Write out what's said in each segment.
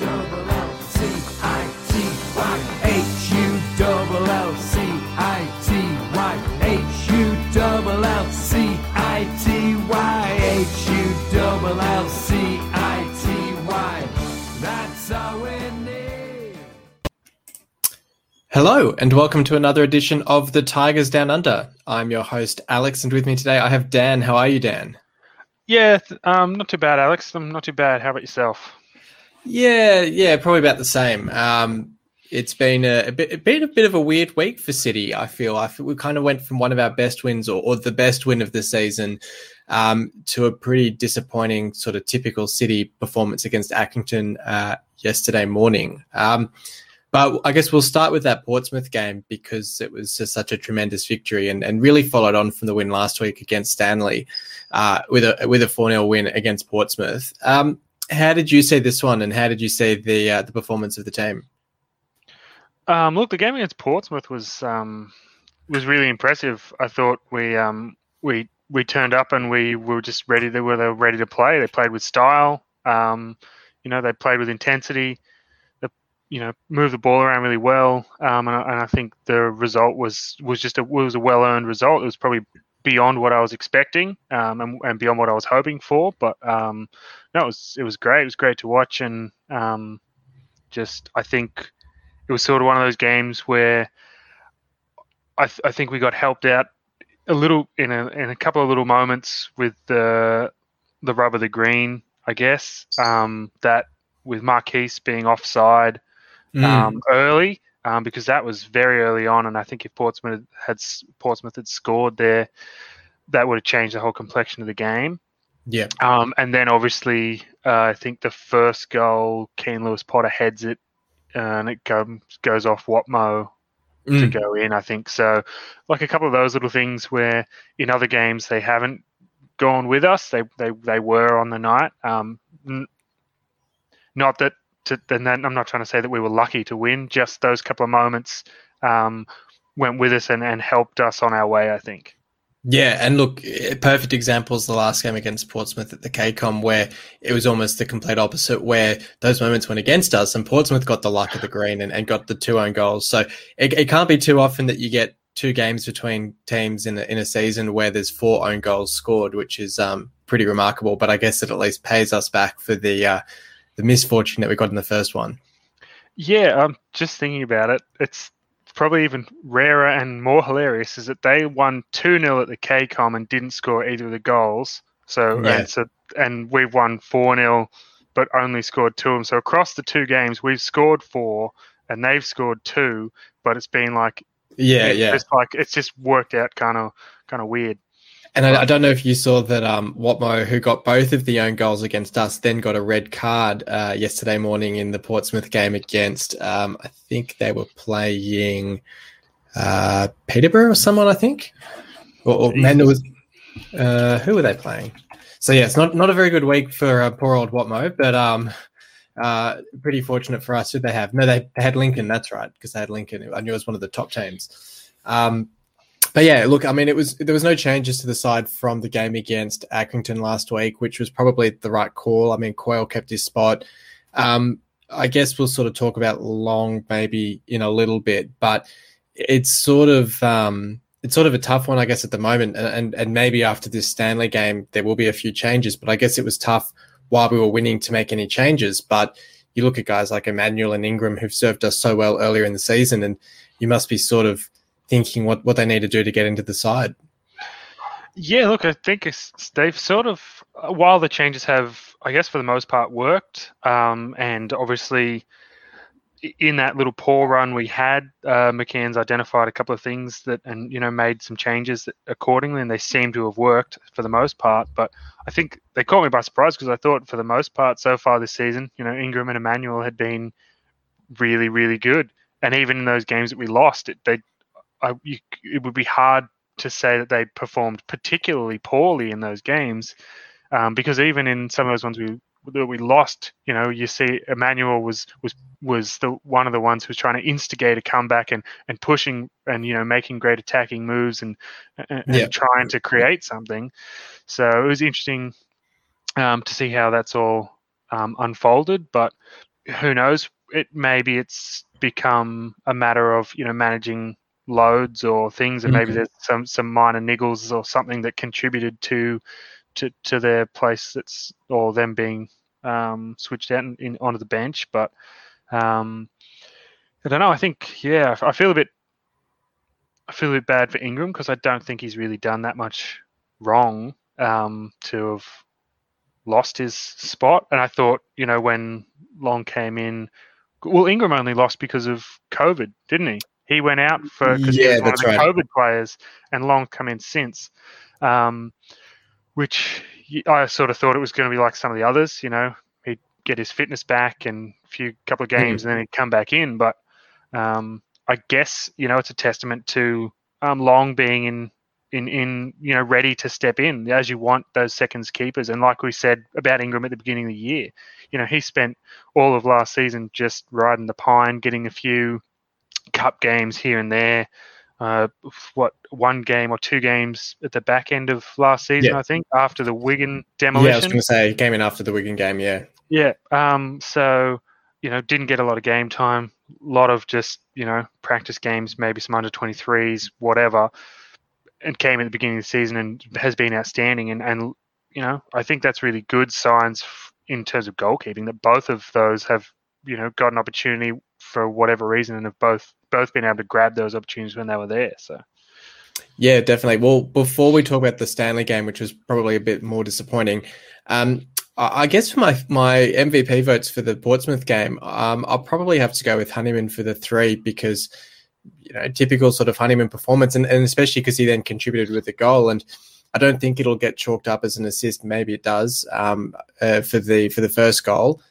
double L C I T Y. H U double L C I T Y. H U double L C I T Y. H U double L C I T Y. That's all we need. Hello, and welcome to another edition of the Tigers Down Under. I'm your host, Alex, and with me today I have Dan. How are you, Dan? Yeah, th- um, not too bad, Alex. I'm not too bad. How about yourself? Yeah, yeah, probably about the same. Um, it's been a, a bit, been a bit of a weird week for City. I feel. I feel we kind of went from one of our best wins, or, or the best win of the season, um, to a pretty disappointing sort of typical City performance against Accrington uh, yesterday morning. Um, but I guess we'll start with that Portsmouth game because it was just such a tremendous victory and, and really followed on from the win last week against Stanley uh, with a with a 4 0 win against Portsmouth. Um, how did you see this one and how did you see the uh, the performance of the team? Um, look, the game against Portsmouth was um, was really impressive. I thought we um, we we turned up and we were just ready. They were they were ready to play. They played with style. Um, you know, they played with intensity. They, you know, moved the ball around really well. Um, and, I- and I think the result was was just a was a well earned result. It was probably beyond what I was expecting um, and, and beyond what I was hoping for. But um, no, it was it was great. It was great to watch, and um, just I think it was sort of one of those games where I, th- I think we got helped out a little in a in a couple of little moments with the the rub of the green, I guess. Um, that with Marquis being offside um, early, um, because that was very early on, and I think if Portsmouth had Portsmouth had scored there, that would have changed the whole complexion of the game. yeah, Um, and then obviously, uh, I think the first goal, Keane Lewis Potter heads it, and it comes goes off Whatmough to Mm. go in. I think so. Like a couple of those little things where in other games they haven't gone with us. They they, they were on the night. Um, n- not that. To, then I'm not trying to say that we were lucky to win. Just those couple of moments um, went with us and, and helped us on our way. I think. Yeah, and look, eh, perfect examples the last game against Portsmouth at the KCOM where it was almost the complete opposite, where those moments went against us and Portsmouth got the luck of the green and, and got the two own goals. So it, it can't be too often that you get two games between teams in a, in a season where there's four own goals scored, which is um, pretty remarkable. But I guess it at least pays us back for the uh, the misfortune that we got in the first one. Yeah, I'm just thinking about it. It's probably even rarer and more hilarious is that they won 2 0 at the KCOM and didn't score either of the goals. So, Yeah. and, so and we've won 4 0, but only scored two of them. So across the two games, we've scored four and they've scored two, but it's been like, Yeah, it's yeah. just like, it's just worked out kind of, kind of weird. And I, I don't know if you saw that um, Whatmough, who got both of the own goals against us, then got a red card uh, yesterday morning in the Portsmouth game against, um, I think they were playing uh, Peterborough or someone, I think. Or, or man, there was, uh, who were they playing? So, yeah, it's not, not a very good week for uh, poor old Whatmough, but um, uh, pretty fortunate for us. Who they have? No, they, they had Lincoln, that's right, because they had Lincoln. I knew it was one of the top teams. Um, but yeah, look, I mean, it was there was no changes to the side from the game against Accrington last week, which was probably the right call. I mean, Coyle kept his spot. Um, I guess we'll sort of talk about Long maybe in a little bit, but it's sort of um, it's sort of a tough one, I guess, at the moment. And, and and maybe after this Stanley game, there will be a few changes. But I guess it was tough while we were winning to make any changes. But you look at guys like Emmanuel and Ingram who've served us so well earlier in the season, and you must be sort of thinking what, what they need to do to get into the side. Yeah, look, I think they've sort of, while the changes have, I guess, for the most part, worked, um, and obviously in that little poor run we had, uh, McCann's identified a couple of things that, and you know, made some changes accordingly, and they seem to have worked for the most part. But I think they caught me by surprise because I thought, for the most part, so far this season, you know, Ingram and Emmanuel had been really, really good, and even in those games that we lost, it they, I, you, it would be hard to say that they performed particularly poorly in those games, um, because even in some of those ones we that we lost, you know, you see Emmanuel was was was the one of the ones who was trying to instigate a comeback and and pushing and you know making great attacking moves and and, and trying to create something. So it was interesting um, to see how that's all um, unfolded, but who knows? It maybe it's become a matter of you know managing loads or things, and maybe Mhm. there's some some minor niggles or something that contributed to to to their place that's or them being um, switched out in, in onto the bench. But um, I don't know. I think yeah, I feel a bit. I feel a bit bad for Ingram because I don't think he's really done that much wrong um, to have lost his spot. And I thought, you know, when Long came in, well, Ingram only lost because of COVID, didn't he? He went out for because he Yeah, was one of the right. COVID players, and Long come in since, um, which I sort of thought it was going to be like some of the others. You know, he'd get his fitness back and a few couple of games, and then he'd come back in. But um, I guess you know it's a testament to um, Long being in in in you know ready to step in as you want those seconds keepers. And like we said about Ingram at the beginning of the year, you know he spent all of last season just riding the pine, getting a few cup games here and there. Uh, what one game or two games at the back end of last season, Yeah. I think, after the Wigan demolition. Yeah, I was going to say came in after the Wigan game. Yeah, Yeah. Um, so, you know, didn't get a lot of game time, a lot of just, you know, practice games, maybe some under 23s, whatever, and came at the beginning of the season and has been outstanding. And, and you know, I think that's really good signs f- in terms of goalkeeping that both of those have, you know, got an opportunity for whatever reason and have both both been able to grab those opportunities when they were there. So, yeah, definitely. Well, before we talk about the Stanley game, which was probably a bit more disappointing, um, I guess for my my MVP votes for the Portsmouth game, um, I'll probably have to go with Honeyman for the three because you know typical sort of Honeyman performance, and, and especially because he then contributed with the goal. And I don't think it'll get chalked up as an assist. Maybe it does um, uh, for the for the first goal,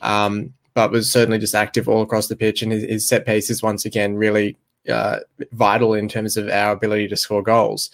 um, but was certainly just active all across the pitch, and his, his set piece is once again really uh, vital in terms of our ability to score goals.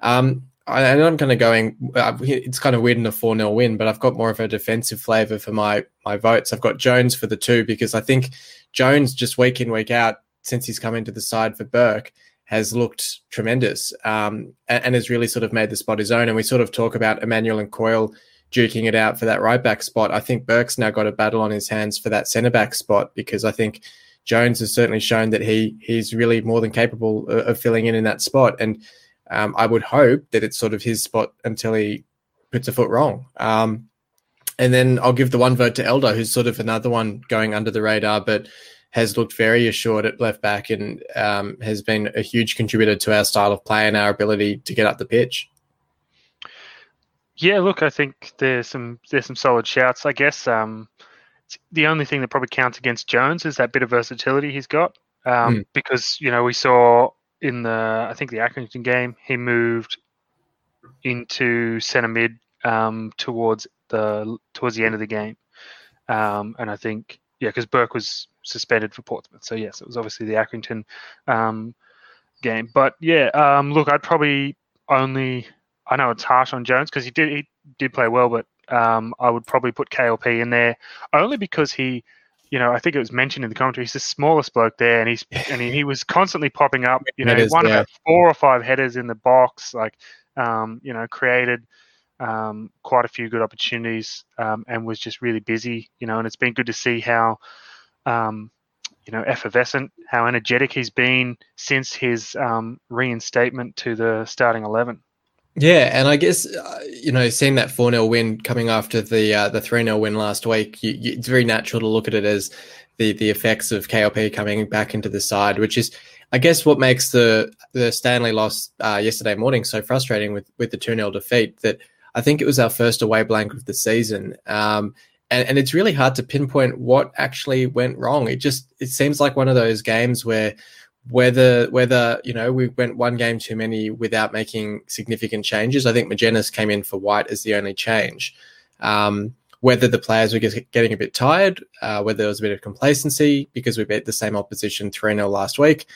Um, and I'm kind of going. Uh, it's kind of weird in a four 0 win, but I've got more of a defensive flavour for my my votes. I've got Jones for the two because I think Jones just week in week out since he's come into the side for Burke has looked tremendous um, and, and has really sort of made the spot his own. And we sort of talk about Emmanuel and Coyle duking it out for that right back spot. I think Burke's now got a battle on his hands for that centre back spot because I think Jones has certainly shown that he he's really more than capable of, of filling in in that spot. And um, I would hope that it's sort of his spot until he puts a foot wrong. Um, and then I'll give the one vote to Elder, who's sort of another one going under the radar, but has looked very assured at left back and um, has been a huge contributor to our style of play and our ability to get up the pitch. Yeah, look, I think there's some there's some solid shouts. I guess um, the only thing that probably counts against Jones is that bit of versatility he's got. Um, Mm. Because you know we saw in the I think the Accrington game he moved into centre mid um, towards the towards the end of the game, um, and I think yeah because Burke was suspended for Portsmouth, so yes, it was obviously the Accrington um, game. But yeah, um, look, I'd probably only I know it's harsh on Jones because he did he did play well, but um, I would probably put KLP in there only because he, you know, I think it was mentioned in the commentary. He's the smallest bloke there, and he's and he, he was constantly popping up. You know, one about four or five headers in the box, like um, you know, created um, quite a few good opportunities, um, and was just really busy. You know, and it's been good to see how. Um, you know, effervescent, how energetic he's been since his um, reinstatement to the starting eleven. Yeah, and I guess uh, you know, seeing that four 0 win coming after the uh, the three 0 win last week, you, you, it's very natural to look at it as the the effects of KLP coming back into the side, which is, I guess, what makes the the Stanley loss uh, yesterday morning so frustrating with with the two 0 defeat. That I think it was our first away blank of the season. Um, and, and it's really hard to pinpoint what actually went wrong. It just it seems like one of those games where whether whether you know we went one game too many without making significant changes. I think Magennis came in for Whyte as the only change. Um, whether the players were getting a bit tired, uh, whether there was a bit of complacency because we beat the same opposition 3 0 last week.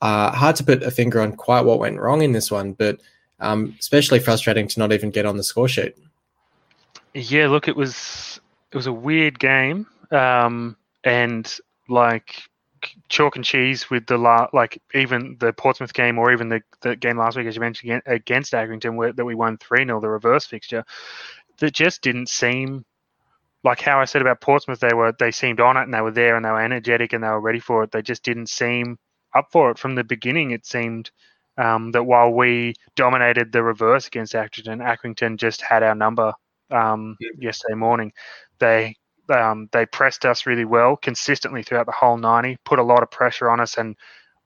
Uh, hard to put a finger on quite what went wrong in this one, but um, especially frustrating to not even get on the score sheet. Yeah, look, it was it was a weird game, um, and like chalk and cheese with the la- like even the Portsmouth game or even the, the game last week as you mentioned against, Accrington where, that we won three 0 the reverse fixture that just didn't seem like how I said about Portsmouth, they were they seemed on it and they were there and they were energetic and they were ready for it. They just didn't seem up for it from the beginning. It seemed um, that while we dominated the reverse against Accrington, Accrington just had our number um, yeah. yesterday morning. They um, they pressed us really well consistently throughout the whole 90, put a lot of pressure on us, and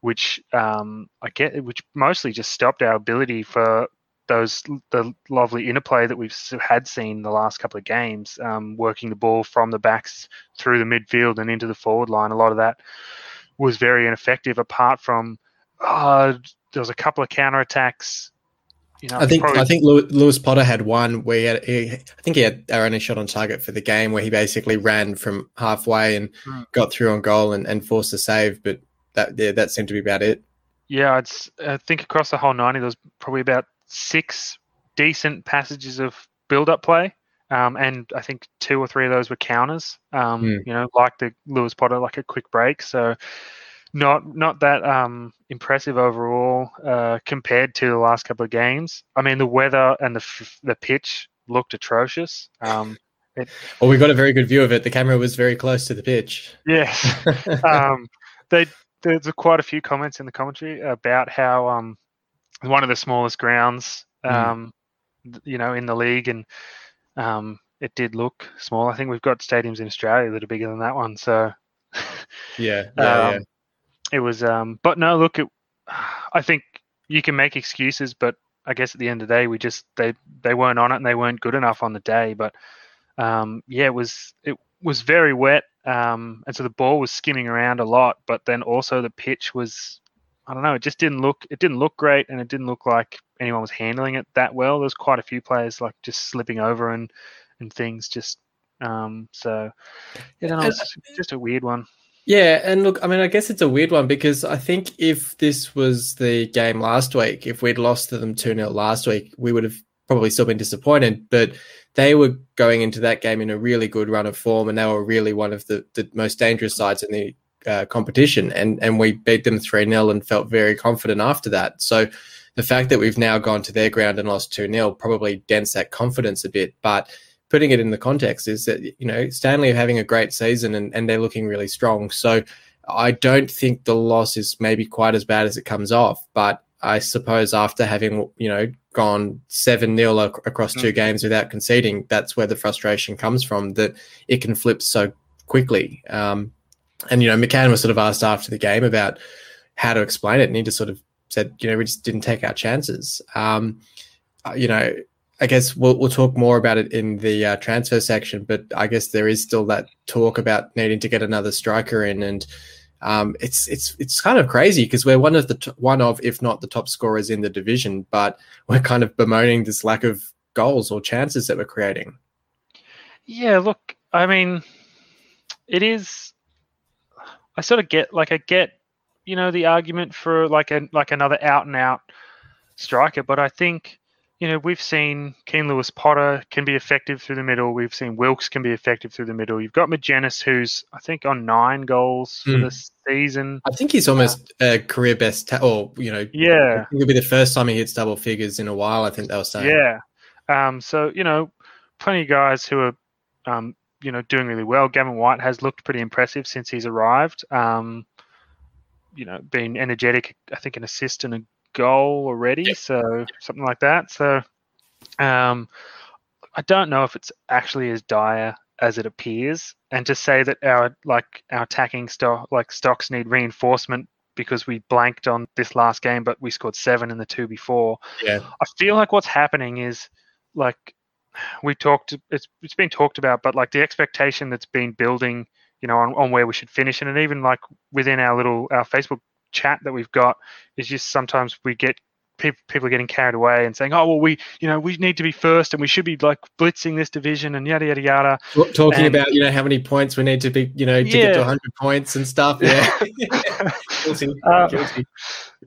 which um, I get, which mostly just stopped our ability for those the lovely interplay that we've had seen the last couple of games, um, working the ball from the backs through the midfield and into the forward line. A lot of that was very ineffective. Apart from uh, there was a couple of counter attacks. You know, I think probably... I think Lewis Potter had one where he had he, I think he had our only shot on target for the game where he basically ran from halfway and mm. got through on goal and, and forced a save, but that yeah, that seemed to be about it. Yeah, it's I think across the whole ninety, there was probably about six decent passages of build-up play, um, and I think two or three of those were counters. Um, mm. You know, like the Lewis Potter, like a quick break. So not not that um, impressive overall uh, compared to the last couple of games. I mean, the weather and the f- the pitch looked atrocious. Um, it, well, we got a very good view of it. The camera was very close to the pitch. Yes, um, they there's quite a few comments in the commentary about how um, one of the smallest grounds, mm. you know, in the league, and um, it did look small. I think we've got stadiums in Australia that are bigger than that one. So, yeah, yeah, um, yeah. It was. Um, but no, look, it, I think you can make excuses, but I guess at the end of the day, we just they they weren't on it and they weren't good enough on the day. But um, yeah, it was it was very wet, um, and so the ball was skimming around a lot. But then also the pitch was I don't know. It just didn't look. It didn't look great, and it didn't look like anyone was handling it that well. There's quite a few players like just slipping over and and things. Just um, so yeah, know, it's just a weird one. Yeah, and look, I mean, I guess it's a weird one because I think if this was the game last week, if we'd lost to them 2 0 last week, we would have probably still been disappointed. But they were going into that game in a really good run of form, and they were really one of the, the most dangerous sides in the uh, competition, and and we beat them three 0 and felt very confident after that. So the fact that we've now gone to their ground and lost two 0 probably dents that confidence a bit, but. Putting it in the context is that you know Stanley are having a great season and, and they're looking really strong. So I don't think the loss is maybe quite as bad as it comes off, but I suppose after having you know gone seven 0 across two mm. games without conceding, that's where the frustration comes from. That it can flip so quickly. Um, and you know, McCann was sort of asked after the game about how to explain it, and he just sort of said, you know, we just didn't take our chances. Um, uh, you know, I guess we'll we'll talk more about it in the uh, transfer section, but I guess there is still that talk about needing to get another striker in, and um, it's it's it's kind of crazy because we're one of the t- one of if not the top scorers in the division, but we're kind of bemoaning this lack of goals or chances that we're creating. Yeah, look, I mean, it is I sort of get like I get you know the argument for like a like another out and out striker, but I think you know we've seen Keane Lewis Potter can be effective through the middle. We've seen Wilks can be effective through the middle. You've got Magennis who's I think on nine goals mm. for hmm. the season. I think he's almost uh, a career best, ta- or you know, yeah, it'll be the first time he hits double figures in a while. I think they were saying. Yeah, um, so you know, plenty of guys who are um, you know doing really well. Gavin Whyte has looked pretty impressive since he's arrived. Um, you know, been energetic. I think an assist and a goal already, yep. so something like that. So, um, I don't know if it's actually as dire as it appears. And to say that our like our attacking stock like stocks need reinforcement because we blanked on this last game, but we scored seven in the two before. Yeah, I feel like what's happening is like we talked it's it's been talked about but like the expectation that's been building you know on, on where we should finish and even like within our little our facebook chat that we've got is just sometimes we get people people getting carried away and saying oh well we you know we need to be first and we should be like blitzing this division and yada yada yada talking and, about you know how many points we need to be you know to yeah. get to 100 points and stuff yeah guilty. Guilty.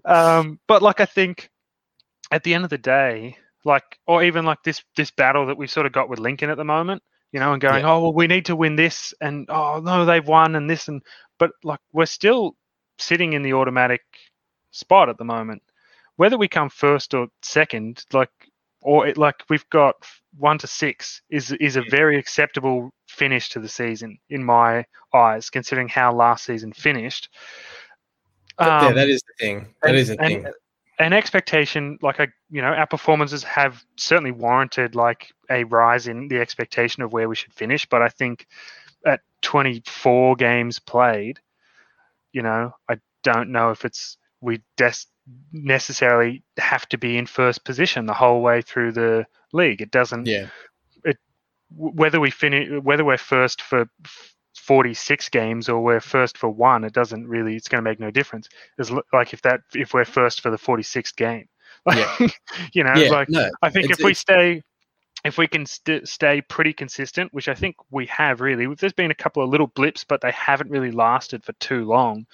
Um, but like i think at the end of the day like or even like this this battle that we've sort of got with Lincoln at the moment, you know, and going, yeah. oh well, we need to win this, and oh no, they've won, and this, and but like we're still sitting in the automatic spot at the moment. Whether we come first or second, like or it, like we've got one to six is is a very acceptable finish to the season in my eyes, considering how last season finished. yeah, Um, that is the thing. That and- is the and- thing. an expectation like a you know our performances have certainly warranted like a rise in the expectation of where we should finish but i think at 24 games played you know i don't know if it's we des- necessarily have to be in first position the whole way through the league it doesn't Yeah, w- whether we finish whether we're first for 46 games or we're first for one it doesn't really it's going to make no difference It's like if that if we're first for the 46th game Yeah. you know yeah. like no, i think if we stay if we can st- stay pretty consistent which i think we have really there's been a couple of little blips but they haven't really lasted for too long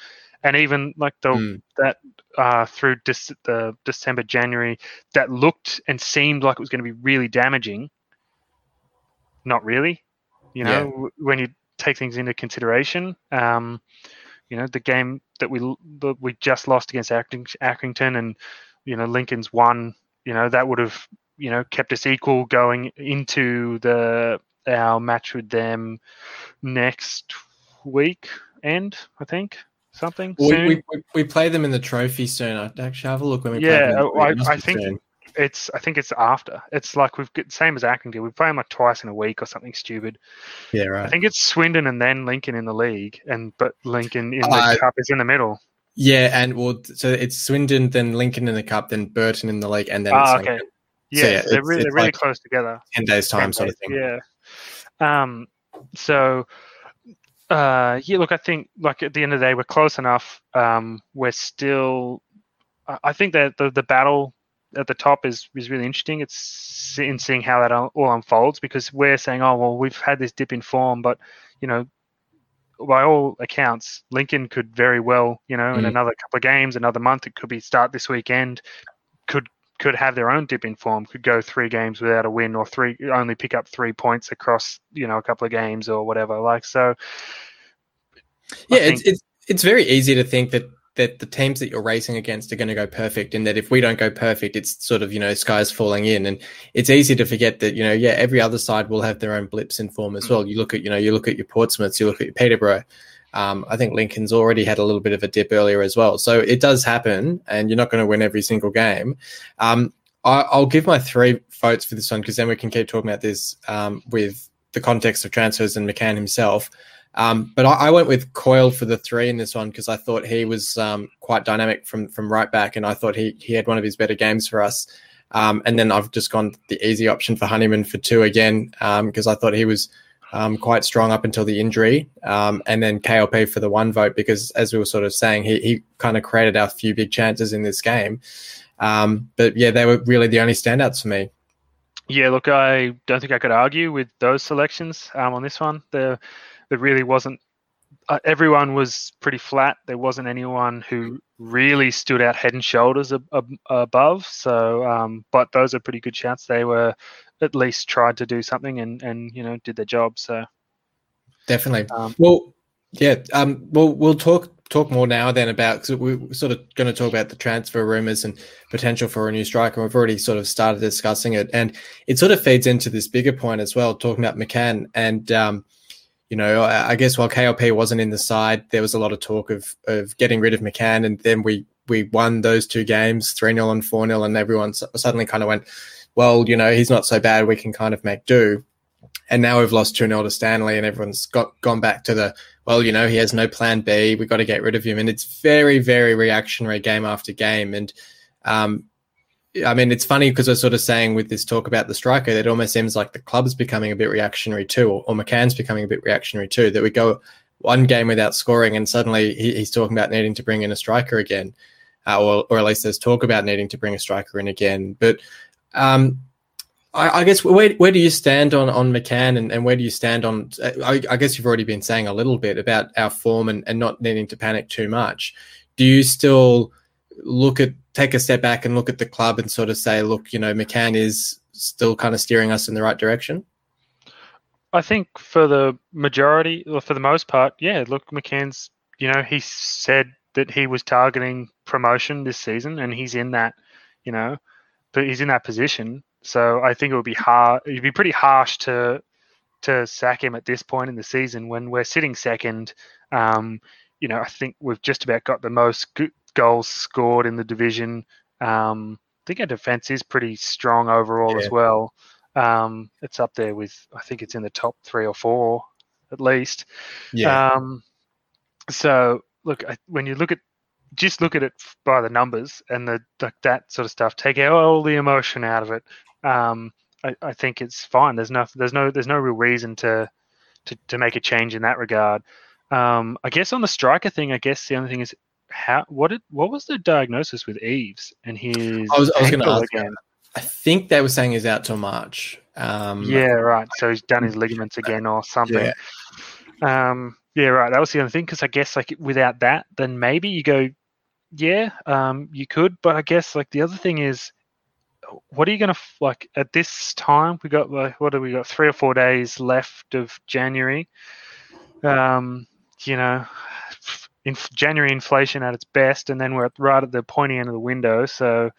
and even like the Mm. that uh, through Dec- the December January that looked and seemed like it was going to be really damaging. Not really, you know, Yeah. w- when you take things into consideration. Um, you know, the game that we that we just lost against Accring- Accrington, and you know Lincoln's won. You know that would have you know kept us equal going into the our match with them next week end. I think something. we, we, we, play them in the trophy soon. I actually have a look when we play Yeah, them. in the I- trophy. It must I think- soon. it's I think it's after. It's like we've got same as Accrington. We play them like twice in a week or something stupid. Yeah, I think it's Swindon and then Lincoln in the league, and but Lincoln in the Uh, cup is in the middle. Yeah, and well, so it's Swindon, then Lincoln in the cup, then Burton in the league, and then it's Ah, Lincoln. Okay. So, Yeah, yeah, they're really, they're really like close together. ten days time, sort of thing. Yeah. Um. So. Uh. Yeah. Look, I think like at the end of the day, we're close enough. Um. We're still. I- think that the the battle at the top is is really interesting. It's in seeing how that all unfolds because we're saying, oh well, we've had this dip in form, but you know, by all accounts, Lincoln could very well, you know, in Mm. another couple of games, another month, it could be start this weekend, could could have their own dip in form, could go three games without a win, or three only pick up three points across, you know, a couple of games or whatever. Like so, Yeah, I it's, it's it's very easy to think that that the teams that you're racing against are going to go perfect, and that if we don't go perfect, it's sort of you know skies falling in, and it's easy to forget that you know yeah every other side will have their own blips in form as hmm. well. You look at you know you look at your Portsmouths, you look at your Peterborough. Um, I think Lincoln's already had a little bit of a dip earlier as well, so it does happen, and you're not going to win every single game. Um, I, I'll give my three votes for this one because then we can keep talking about this um, with the context of transfers and McCann himself. Um, but I, I went with Coyle for the three in this one because I thought he was um, quite dynamic from from right back, and I thought he he had one of his better games for us. Um, and then I've just gone the easy option for Honeyman for two again because I thought he was um, quite strong up until the injury, um, and then KLP for the one vote because as we were sort of saying, he he kind of created our few big chances in this game. Um, but yeah, they were really the only standouts for me. yeah, look, I don't think I could argue with those selections um, on this one. There, there really wasn't. Uh, everyone was pretty flat. There wasn't anyone who really stood out head and shoulders ab- ab- above. So, um, but those are pretty good shots. They were at least tried to do something and and you know did their job. So, Definitely. um, Well, yeah. Um. We'll we'll talk talk more now then about because we're sort of going to talk about the transfer rumors and potential for a new striker. We've already sort of started discussing it, and it sort of feeds into this bigger point as well, talking about McCann and. Um, you know, I I guess while KLP wasn't in the side, there was a lot of talk of of getting rid of McCann, and then we we won those two games, three 0 and four 0 and everyone suddenly kind of went, well, you know, he's not so bad, we can kind of make do. And now we've lost 2 0 to Stanley, and everyone's got gone back to the, well, you know, he has no plan B. We've got to get rid of him. And it's very, very reactionary game after game. And um, I mean, it's funny because we're sort of saying with this talk about the striker, that it almost seems like the club's becoming a bit reactionary too, or, or McCann's becoming a bit reactionary too, that we go one game without scoring and suddenly he, he's talking about needing to bring in a striker again. Uh, or, or at least there's talk about needing to bring a striker in again. But um, I, I guess where where do you stand on on McCann and, and where do you stand on? I, I guess you've already been saying a little bit about our form and, and not needing to panic too much. Do you still look at take a step back and look at the club and sort of say, look, you know, McCann is still kind of steering us in the right direction? I think for the majority, or for the most part, yeah. Look, McCann's, you know, he said that he was targeting promotion this season, and he's in that, you know, but he's in that position. So I think it would be hard. It'd be pretty harsh to to sack him at this point in the season when we're sitting second. Um, you know, I think we've just about got the most goals scored in the division. Um, I think our defense is pretty strong overall yeah. as well. Um, it's up there with, I think it's in the top three or four at least. Yeah. Um, so look, when you look at just look at it by the numbers and the like that sort of stuff. Take all the emotion out of it. Um, I, I, think it's fine. There's no there's no there's no real reason to to, to make a change in that regard. Um, I guess on the striker thing, I guess the only thing is how what did what was the diagnosis with Eves and his I was, I was going to ask again. I think they were saying he's out till March. Um, yeah, right. So he's done his ligaments again or something. Yeah. Um, yeah, right. That was the only thing because I guess like without that, then maybe you go, yeah, um, you could. But I guess like the other thing is, what are you to like at this time? We got like what do we got? Three or four days left of January. Um, you know, in January inflation at its best, and then we're right at the pointy end of the window. So,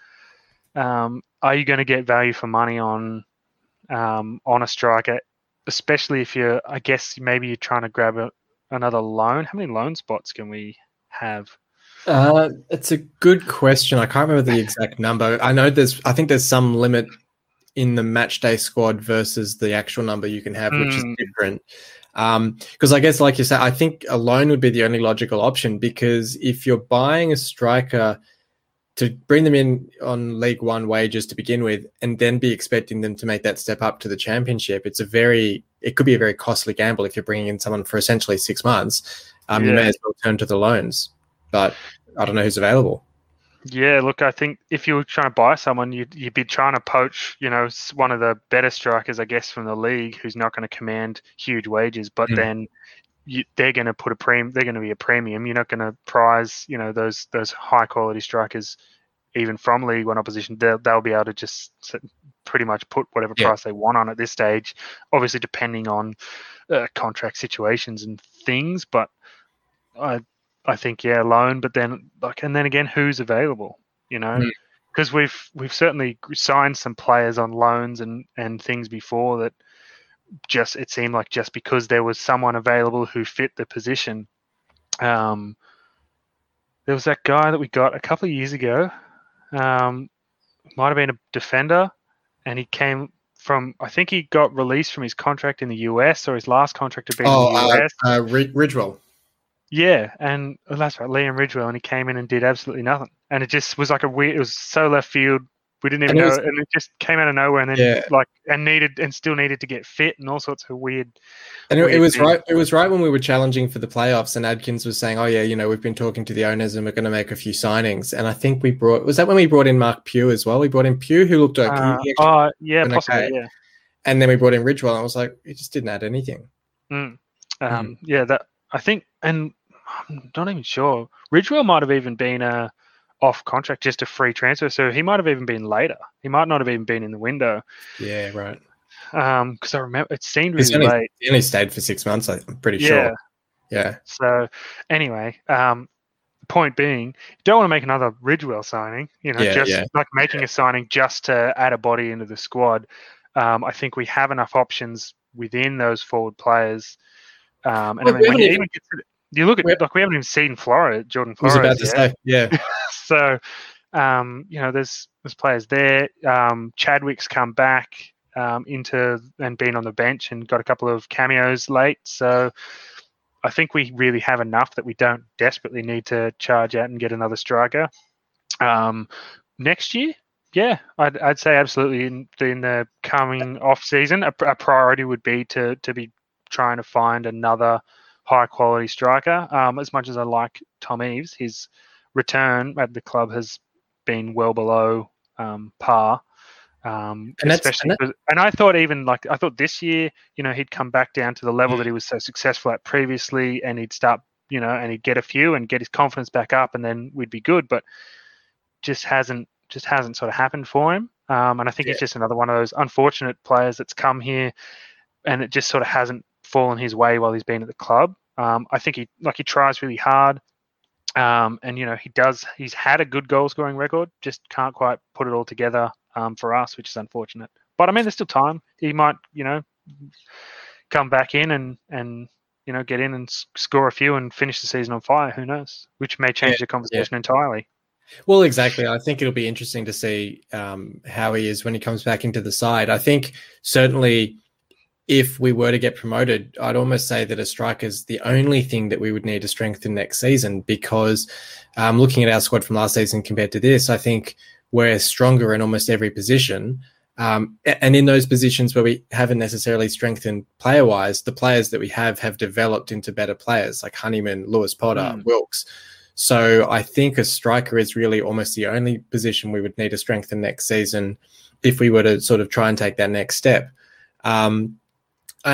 um, are you going to get value for money on um, on a striker, especially if you're? I guess maybe you're trying to grab a, another loan? How many loan spots can we have? Uh, it's a good question. I can't remember the exact number. I know there's, I think there's some limit in the match day squad versus the actual number you can have, which mm. is hmm. different. Because um, I guess, like you said, I think a loan would be the only logical option because if you're buying a striker to bring them in on League One wages to begin with, and then be expecting them to make that step up to the Championship, it's a very it could be a very costly gamble if you're bringing in someone for essentially six months. Um, yeah. You may as well turn to the loans, but I don't know who's available. Yeah, look, I think if you were trying to buy someone, you'd, you'd be trying to poach, you know, one of the better strikers, I guess, from the league, who's not going to command huge wages, but mm. then you, they're going to put a premium. They're going to be a premium. You're not going to prize, you know, those those high quality strikers, even from League One opposition. They'll, they'll be able to just pretty much put whatever yeah. price they want on at this stage. Obviously, depending on uh, contract situations and things, but I I think yeah, loan. But then like, and then again, who's available? You know. Because mm. we've we've certainly signed some players on loans and, and things before that just it seemed like just because there was someone available who fit the position. Um, there was that guy that we got a couple of years ago. Um, might have been a defender, and he came from. I think he got released from his contract in the US, or his last contract had been oh, in the US. Uh, uh, Ridgewell. Yeah, and oh, that's right, Liam Ridgewell, and he came in and did absolutely nothing, and it just was like a weird. It was so left field. We didn't even and know, was, and it just came out of nowhere, and then yeah. like and needed and still needed to get fit and all sorts of weird. And weird it, was things. right. It was right when we were challenging for the playoffs, and Adkins was saying, "Oh yeah, you know, we've been talking to the owners, and we're going to make a few signings." And I think we brought was that when we brought in Marc Pugh as well. We brought in Pugh, who looked like uh, oh yeah, possibly okay. yeah. And then we brought in Ridgewell, and I was like, it just didn't add anything. Mm. Um, mm. Yeah, that I think, and I'm not even sure. Ridgewell might have even been a off contract, just a free transfer. So he might have even been later. He might not have even been in the window. Yeah, right. Um, because I remember it seemed really only, late. He only stayed for six months. I'm pretty yeah. sure. Yeah. So anyway, um, point being, you don't want to make another Ridgewell signing. You know, yeah, just yeah. like making a signing just to add a body into the squad. Um, I think we have enough options within those forward players. Um, and well, I mean, when you even consider, you look at like we haven't even seen Flora, Jordan Flores. I was about to say, yeah. so, um, you know, there's there's players there. Um, Chadwick's come back um, into and been on the bench and got a couple of cameos late. So, I think we really have enough that we don't desperately need to charge out and get another striker. Um, next year, yeah, I'd, I'd say absolutely in, in the coming off season, a, a priority would be to to be trying to find another high quality striker. Um, as much as I like Tom Eaves, his return at the club has been well below um, par. Um, and especially and, and, I thought even like I thought this year, you know, he'd come back down to the level that he was so successful at previously, and he'd start, you know, and he'd get a few and get his confidence back up, and then we'd be good. But just hasn't just hasn't sort of happened for him. Um, and I think yeah. he's just another one of those unfortunate players that's come here, and it just sort of hasn't fallen his way while he's been at the club. Um, I think he like he tries really hard, um, and you know he does. He's had a good goal scoring record, just can't quite put it all together um, for us, which is unfortunate. But I mean, there's still time. He might, you know, come back in and and you know get in and score a few and finish the season on fire. Who knows? Which may change yeah, the conversation yeah. entirely. Well, exactly. I think it'll be interesting to see um, how he is when he comes back into the side. I think certainly if we were to get promoted, I'd almost say that a striker is the only thing that we would need to strengthen next season because um, looking at our squad from last season compared to this, I think we're stronger in almost every position. Um, and in those positions where we haven't necessarily strengthened player wise, the players that we have have developed into better players like Honeyman, Lewis Potter, mm. Wilks. So I think a striker is really almost the only position we would need to strengthen next season if we were to sort of try and take that next step. Um,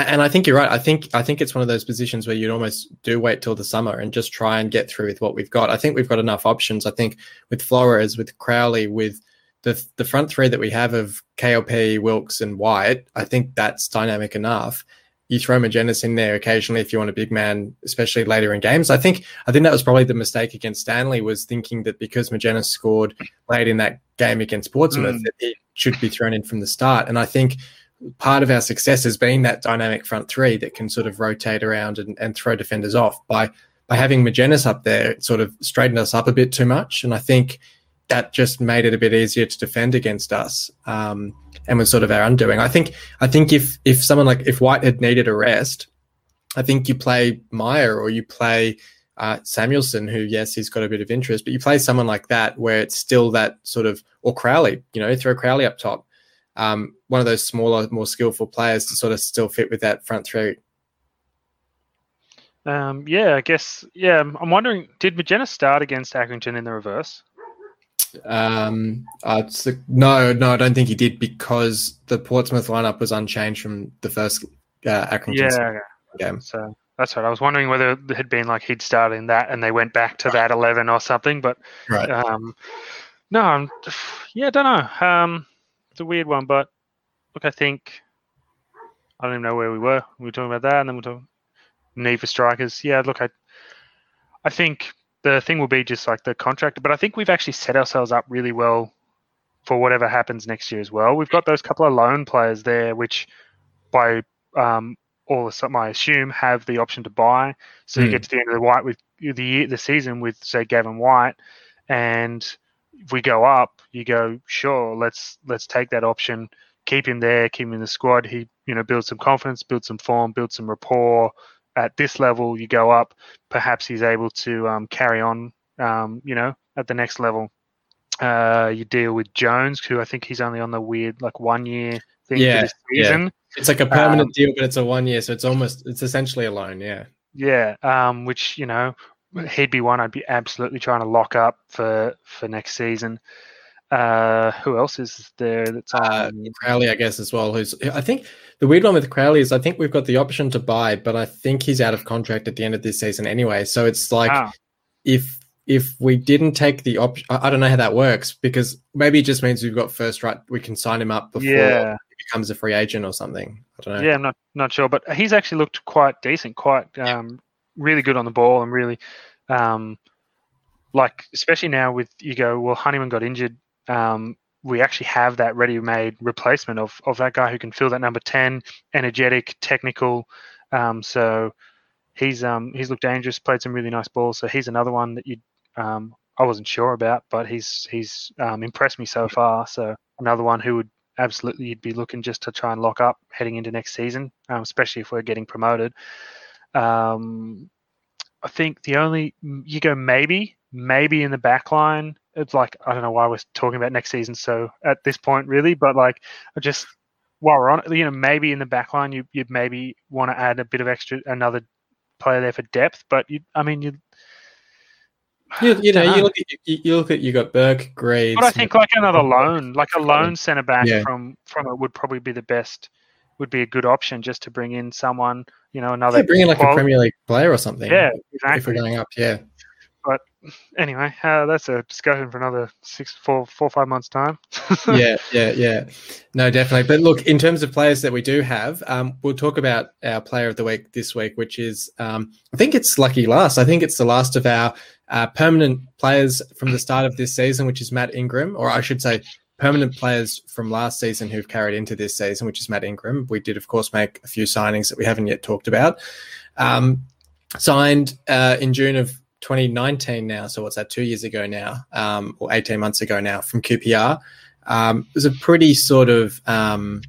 and I think you're right. I think I think it's one of those positions where you'd almost do wait till the summer and just try and get through with what we've got. I think we've got enough options. I think with Flores, with Crowley, with the the front three that we have of KLP, Wilks, and Whyte, I think that's dynamic enough. You throw Magennis in there occasionally if you want a big man, especially later in games. I think I think that was probably the mistake against Stanley was thinking that because Magennis scored late in that game against Portsmouth, mm. that he should be thrown in from the start. And I think part of our success has been that dynamic front three that can sort of rotate around and, and throw defenders off. By by having Magennis up there, it sort of straightened us up a bit too much. And I think that just made it a bit easier to defend against us. Um, and was sort of our undoing. I think I think if if someone like if Whyte had needed a rest, I think you play Meyer or you play uh, Samuelson, who yes, he's got a bit of interest, but you play someone like that where it's still that sort of or Crowley, you know, throw Crowley up top um, one of those smaller, more skillful players to sort of still fit with that front three. Um, yeah, I guess. Yeah, I'm wondering, did Magennis start against Accrington in the reverse? Um, uh, the, no, no, I don't think he did because the Portsmouth lineup was unchanged from the first uh, Accrington yeah, game. So that's right. I was wondering whether it had been like he'd started in that and they went back to that eleven or something. But right. um, no, I'm, yeah, I don't know. Um, it's a weird one, but look, I think I don't even know where we were. We were talking about that, and then we're talking need for strikers. Yeah, look, I I think the thing will be just like the contract, but I think we've actually set ourselves up really well for whatever happens next year as well. We've got those couple of loan players there, which by um, all of some, I assume, have the option to buy. So mm. you hmm. get to the end of the white with the year, the season with say Gavin Whyte, and if we go up, you go sure, let's let's take that option, keep him there, keep him in the squad. He you know build some confidence, build some form, build some rapport. At this level, you go up. Perhaps he's able to um, carry on. Um, you know, at the next level, uh, you deal with Jones, who I think he's only on the weird like one year thing yeah, for this season. Yeah. It's like a permanent um, deal, but it's a one year, so it's almost it's essentially a loan. Yeah. Yeah, um, which you know he'd be one I'd be absolutely trying to lock up for for next season. Uh, who else is there that's on? Uh, Crowley, I guess, as well. Who's I think the weird one with Crowley is I think we've got the option to buy, but I think he's out of contract at the end of this season anyway. So it's like ah. if if we didn't take the option, I don't know how that works because maybe it just means we've got first right. We can sign him up before yeah. he becomes a free agent or something. I don't know. Yeah, I'm not not sure, but he's actually looked quite decent, quite um, really good on the ball and really um, like especially now with you go well Honeyman got injured um, we actually have that ready-made replacement of of that guy who can fill that number 10 energetic technical um, so he's um, he's looked dangerous played some really nice balls so he's another one that you um, I wasn't sure about but he's he's um, impressed me so far so another one who would absolutely you'd be looking just to try and lock up heading into next season um, especially if we're getting promoted um, I think the only you go maybe maybe in the back line. It's like I don't know why we're talking about next season so at this point really, but like I just while we're on it, you know, maybe in the back line you you maybe want to add a bit of extra another player there for depth, but you I mean you you, you know, know, you look at you, you, look at you got Burke, Greaves. But I think like another loan, like a loan centre back yeah. from from it would probably be the best would be a good option just to bring in someone, you know, another. Yeah, bring in like a Premier League player or something. Yeah, exactly. If we're going up, yeah. But anyway, uh, that's a discussion for another six, four, four, five months time. yeah, yeah, yeah. No, definitely. But look, in terms of players that we do have, um, we'll talk about our player of the week this week, which is um, I think it's lucky last. I think it's the last of our uh, permanent players from the start of this season, which is Matt Ingram, or I should say permanent players from last season who've carried into this season, which is Matt Ingram. We did, of course, make a few signings that we haven't yet talked about. Um, signed uh, in June of 2019 now. So what's that? Two years ago now, um, or 18 months ago now from QPR. Um, it was a pretty sort of um,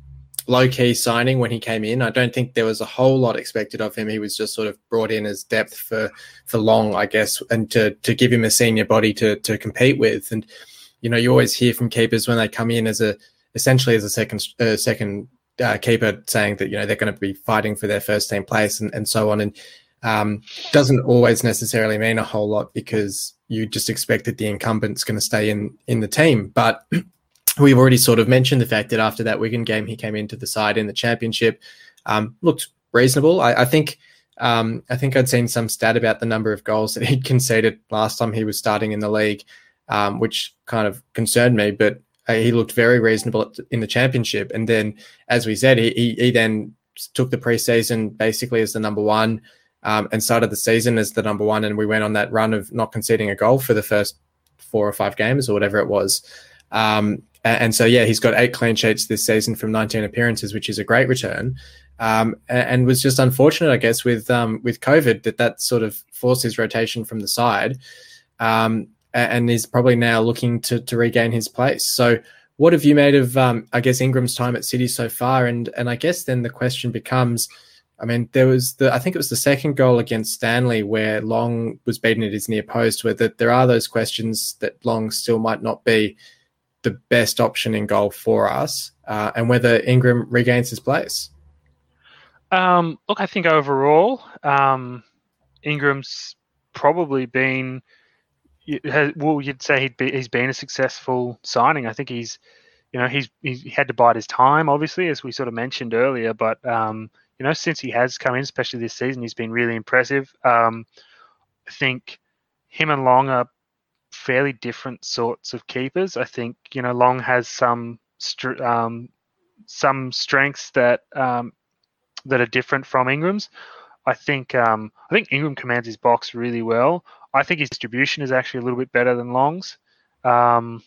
low key signing when he came in. I don't think there was a whole lot expected of him. He was just sort of brought in as depth for for long, I guess, and to to give him a senior body to to compete with. And you know, you always hear from keepers when they come in as a essentially as a second uh, second uh, keeper saying that you know they're going to be fighting for their first team place and, and so on. And um, doesn't always necessarily mean a whole lot because you just expect that the incumbent's going to stay in in the team. But we've already sort of mentioned the fact that after that Wigan game, he came into the side in the championship, um, looked reasonable. I, I think. Um, I think I'd seen some stat about the number of goals that he'd conceded last time he was starting in the league, um, which kind of concerned me. But uh, he looked very reasonable in the championship. And then, as we said, he, he, he then took the preseason basically as the number one um, and started the season as the number one. And we went on that run of not conceding a goal for the first four or five games or whatever it was. Um, and so, yeah, he's got eight clean sheets this season from 19 appearances, which is a great return. Um, and was just unfortunate, I guess, with um, with COVID that that sort of forced his rotation from the side, um, and is probably now looking to to regain his place. So, what have you made of, um, I guess, Ingram's time at City so far? And and I guess then the question becomes, I mean, there was the I think it was the second goal against Stanley where Long was beaten at his near post, where that there are those questions that Long still might not be the best option in goal for us, uh, and whether Ingram regains his place. Um, look, I think overall, um, Ingram's probably been. Well, you'd say he'd be, he's been a successful signing. I think he's, you know, he's he had to bide his time, obviously, as we sort of mentioned earlier. But um, you know, since he has come in, especially this season, he's been really impressive. Um, I think him and Long are fairly different sorts of keepers. I think you know Long has some um, some strengths that um, that are different from Ingram's. I think um, I think Ingram commands his box really well. I think his distribution is actually a little bit better than Long's. Um,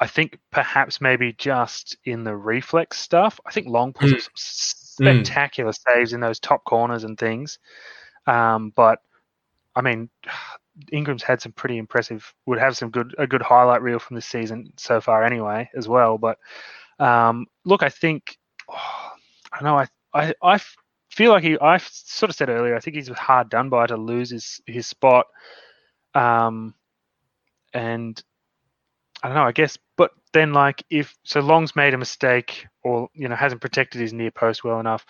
I think perhaps maybe just in the reflex stuff. I think Long puts mm. spectacular mm. saves in those top corners and things. Um, but I mean, Ingram's had some pretty impressive. Would have some good a good highlight reel from this season so far, anyway, as well. But um, look, I think oh, I know I I I feel like he. I sort of said earlier. I think he's hard done by to lose his his spot. Um, and I don't know. I guess, but then like if so, Long's made a mistake or you know hasn't protected his near post well enough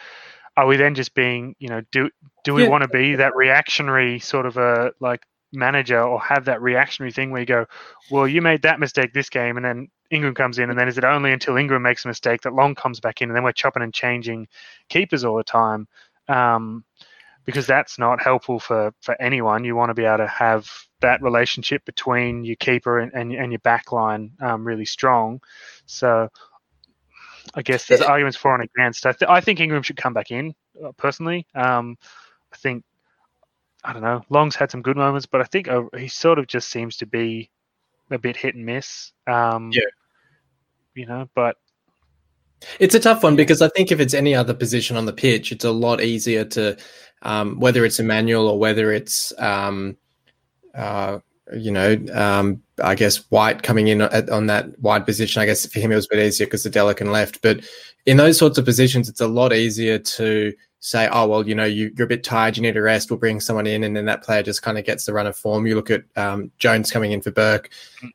are we then just being you know do do we yeah. want to be that reactionary sort of a like manager or have that reactionary thing where you go well you made that mistake this game and then Ingram comes in and then is it only until Ingram makes a mistake that Long comes back in and then we're chopping and changing keepers all the time um, because that's not helpful for for anyone you want to be able to have that relationship between your keeper and, and, and your back line um, really strong so I guess there's arguments for and against. I, th- I think Ingram should come back in uh, personally. Um, I think I don't know. Long's had some good moments, but I think uh, he sort of just seems to be a bit hit and miss. Um, yeah, you know, but it's a tough one because I think if it's any other position on the pitch, it's a lot easier to um, whether it's Emmanuel or whether it's um, uh, you know, um, I guess Whyte coming in at, on that wide position. I guess for him it was a bit easier because the Delican left. But in those sorts of positions, it's a lot easier to say, oh well, you know, you, are a bit tired, you need a rest. We'll bring someone in, and then that player just kind of gets the run of form. You look at um, Jones coming in for Burke.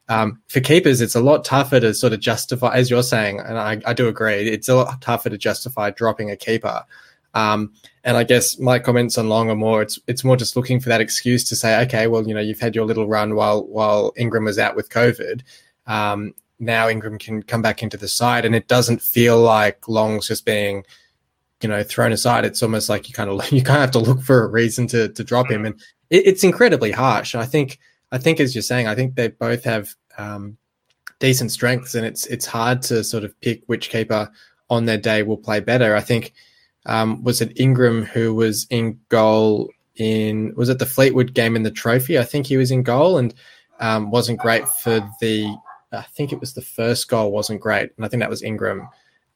Um, for keepers, it's a lot tougher to sort of justify, as you're saying, and I, I do agree. It's a lot tougher to justify dropping a keeper. Um, and I guess my comments on Long are more it's it's more just looking for that excuse to say, okay, well, you know, you've had your little run while while Ingram was out with COVID. Um, now Ingram can come back into the side, and it doesn't feel like Long's just being, you know, thrown aside. It's almost like you kind of you kind of have to look for a reason to to drop him, and it, it's incredibly harsh. I think I think as you're saying, I think they both have um, decent strengths, and it's it's hard to sort of pick which keeper on their day will play better. I think um, was it Ingram who was in goal in was it the Fleetwood game in the trophy? I think he was in goal and um, wasn't great for the I think it was the first goal wasn't great, and I think that was Ingram.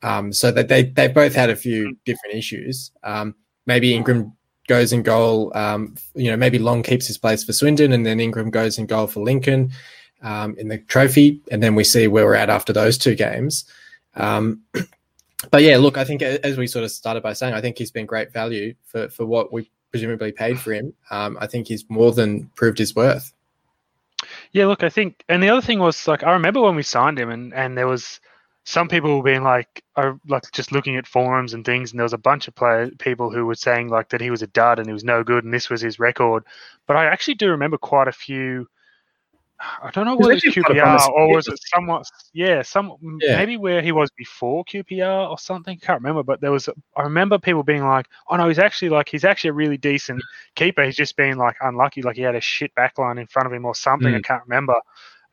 Um, so that they they both had a few different issues. Um, maybe Ingram goes in goal. Um, you know, maybe Long keeps his place for Swindon, and then Ingram goes in goal for Lincoln um, in the trophy, and then we see where we're at after those two games. Um, but yeah, look, I think as we sort of started by saying, I think he's been great value for for what we presumably paid for him. Um, I think he's more than proved his worth. Yeah, look, I think, and the other thing was like I remember when we signed him, and and there was some people were being like, are like just looking at forums and things, and there was a bunch of player people who were saying like that he was a dud and he was no good, and this was his record. But I actually do remember quite a few I don't know whether it was QPR or was it somewhat, yeah, some yeah. maybe where he was before QPR or something. I can't remember, but there was. I remember people being like, "Oh no, he's actually like he's actually a really decent keeper. He's just been like unlucky, like he had a shit backline in front of him or something. Mm. I can't remember."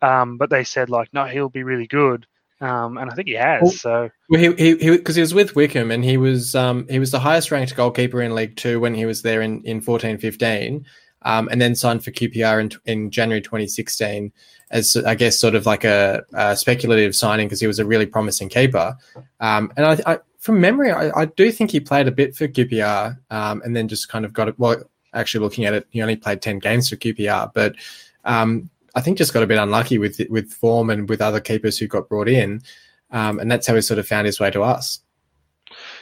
Um, but they said like, "No, he'll be really good." Um, and I think he has. Well, so well, he he because he, he, was with Wycombe and he was um he was the highest ranked goalkeeper in League Two when he was there in in fourteen fifteen um, and then signed for QPR in, in January 2016 as I guess sort of like a, a speculative signing because he was a really promising keeper. Um, and I, I, from memory, I, I, do think he played a bit for QPR um, and then just kind of got it. Well, actually looking at it, he only played 10 games for QPR, but um, I think just got a bit unlucky with with form and with other keepers who got brought in. Um, and that's how he sort of found his way to us.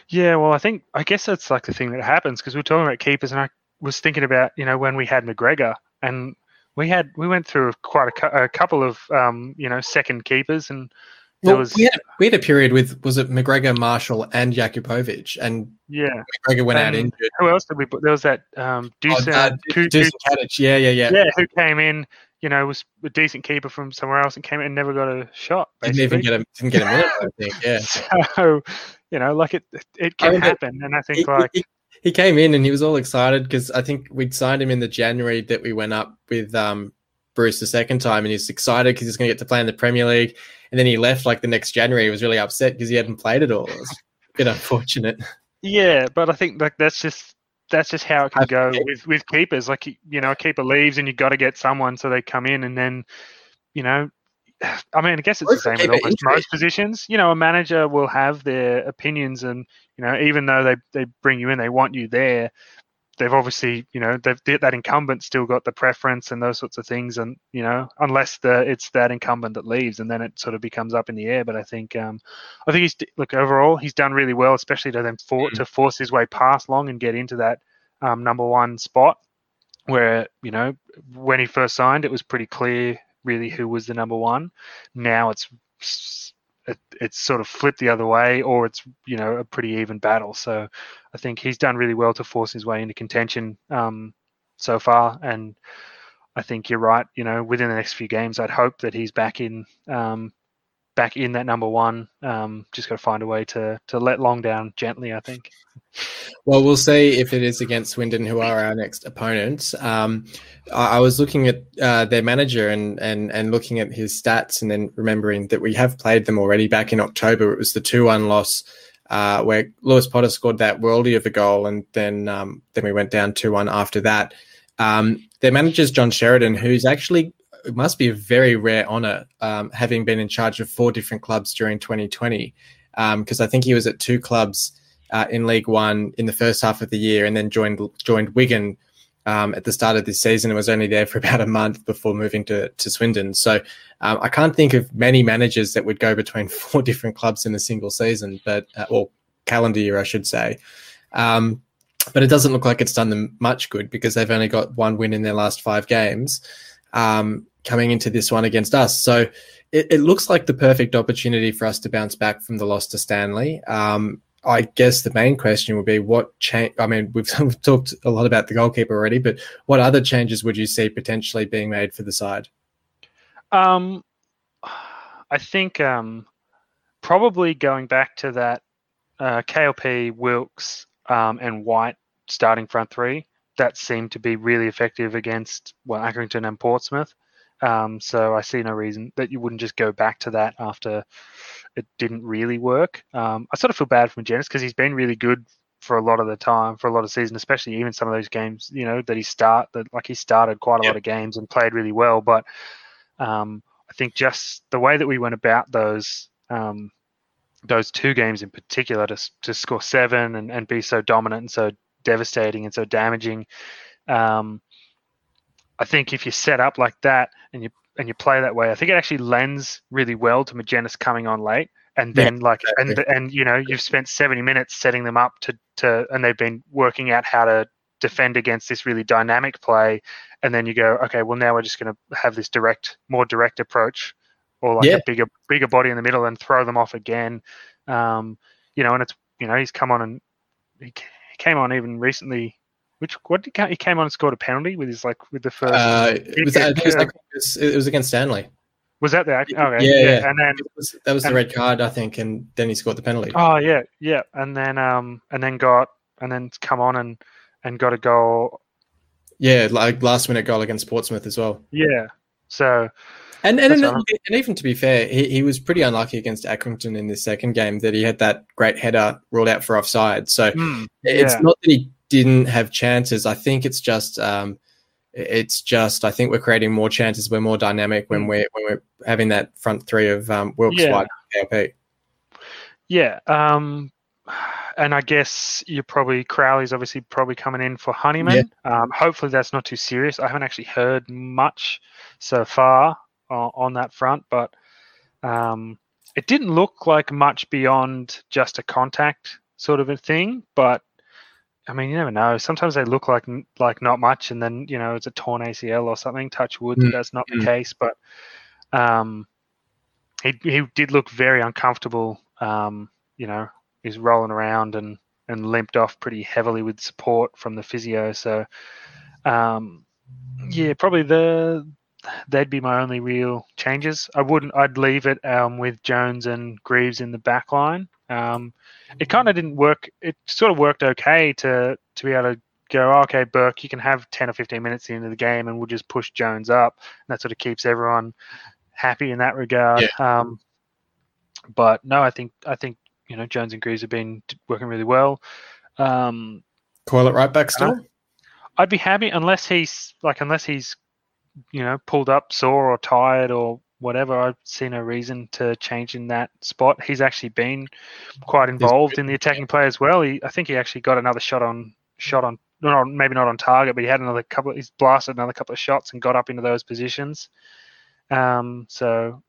Yeah, well, I think I guess that's like the thing that happens because we're talking about keepers, and I was thinking about you know when we had McGregor and we had we went through quite a, a couple of um, you know second keepers and there well, was we had, we had a period with was it McGregor, Marshall, and Jakupovic, and yeah, McGregor went and out injured. Who else did we put? There was that um, Dusan, oh, uh, Dusan yeah, yeah, yeah, yeah, who came in. You know, was a decent keeper from somewhere else and came in and never got a shot. Basically. Didn't even get a didn't get a minute. I think. Yeah. so, you know, like it, it can happen, and I think he, like he, he came in and he was all excited because I think we'd signed him in the January that we went up with um, Bruce the second time, and he's excited because he's going to get to play in the Premier League. And then he left like the next January. He was really upset because he hadn't played at all. It was a bit unfortunate. Yeah, but I think like that's just that's just how it can go with with keepers. Like you know, a keeper leaves and you've got to get someone, so they come in, and then you know I mean, I guess it's the same with almost most positions. You know, a manager will have their opinions, and you know, even though they they bring you in, they want you there. They've obviously, you know, they've that incumbent still got the preference and those sorts of things, and you know, unless the it's that incumbent that leaves, and then it sort of becomes up in the air. But I think, um, I think he's look overall, he's done really well, especially to then for, mm-hmm. to force his way past Long and get into that um, number one spot where you know when he first signed it was pretty clear really who was the number one. Now it's it, it's sort of flipped the other way, or it's you know a pretty even battle. So I think he's done really well to force his way into contention um, so far, and I think you're right. You know, within the next few games, I'd hope that he's back in um, back in that number one. Um, just got to find a way to to let Long down gently. I think. Well, we'll see if it is against Swindon, who are our next opponents. Um, I, I, was looking at uh, their manager and and and looking at his stats, and then remembering that we have played them already back in October. It was the two-one loss. Uh, where Lewis Potter scored that worldy of a goal, and then um, then we went down two one after that. Um, their manager's John Sheridan, who's actually it must be a very rare honor um, having been in charge of four different clubs during 2020 because um, I think he was at two clubs uh, in League One in the first half of the year and then joined joined Wigan um, at the start of this season and was only there for about a month before moving to, to Swindon. So um, I can't think of many managers that would go between four different clubs in a single season, but uh, or calendar year, I should say. Um, but it doesn't look like it's done them much good because they've only got one win in their last five games. Um, coming into this one against us. So it, it, looks like the perfect opportunity for us to bounce back from the loss to Stanley. Um, I guess the main question would be what change. I mean, we've, we've, talked a lot about the goalkeeper already, but what other changes would you see potentially being made for the side? Um, I think um, probably going back to that uh, KLP, Wilks, um, and Whyte starting front three. That seemed to be really effective against well Accrington and Portsmouth. Um, so I see no reason that you wouldn't just go back to that after it didn't really work. Um, I sort of feel bad for Magennis because he's been really good for a lot of the time, for a lot of season, especially even some of those games, you know, that he start that like he started quite a yep. lot of games and played really well. But um, I think just the way that we went about those um, those two games in particular to to score seven and, and be so dominant and so devastating and so damaging. Um, I think if you set up like that and you and you play that way, I think it actually lends really well to Magennis coming on late and then yeah, like exactly. and and you know you've spent 70 minutes setting them up to to and they've been working out how to defend against this really dynamic play and then you go okay well now we're just going to have this direct more direct approach or like yeah. a bigger bigger body in the middle and throw them off again um you know and it's you know he's come on and he, came on even recently which what did he, came on and scored a penalty with his like with the first uh, it was, it, was, it, was, it was against Stanley was that the okay? Yeah, yeah. yeah. and then was, that was the and, red card, I think, and then he scored the penalty. Oh yeah, yeah, and then um, and then got and then come on and and got a goal. Yeah, like last minute goal against Portsmouth as well. Yeah, so and and, and, and, even to be fair, he, he was pretty unlucky against Accrington in the second game that he had that great header ruled out for offside. So mm, it's not that he didn't have chances. I think it's just um, it's just I think we're creating more chances. We're more dynamic when mm. we're when we're having that front three of um, Wilks, yeah. Whyte, KLP. Yeah, um, and I guess you're probably Crowley's obviously probably coming in for Honeyman. Yeah. Um, hopefully that's not too serious. I haven't actually heard much so far uh, on that front, but um, it didn't look like much beyond just a contact sort of a thing. But I mean, you never know. Sometimes they look like like not much, and then you know it's a torn ACL or something. Touch wood, mm. that's not the mm. case. But um, he he did look very uncomfortable. Um, you know, he's rolling around and and limped off pretty heavily with support from the physio. So, um, yeah, probably the they'd be my only real changes. I wouldn't. I'd leave it um, with Jones and Greaves in the back line. Um, it kind of didn't work. It sort of worked okay to to be able to go, oh, okay, Burke, you can have 10 or 15 minutes into the game and we'll just push Jones up. And that sort of keeps everyone happy in that regard. Yeah. Um, but no, I think, I think, you know, Jones and Greaves have been working really well. Um, Coyle it right back still? I'd be happy unless he's like, unless he's, you know, pulled up sore or tired or whatever. I see no reason to change in that spot. He's actually been quite involved in the attacking play as well. He, I think he actually got another shot on shot on, not maybe not on target, but he had another couple. He's blasted another couple of shots and got up into those positions. Um, so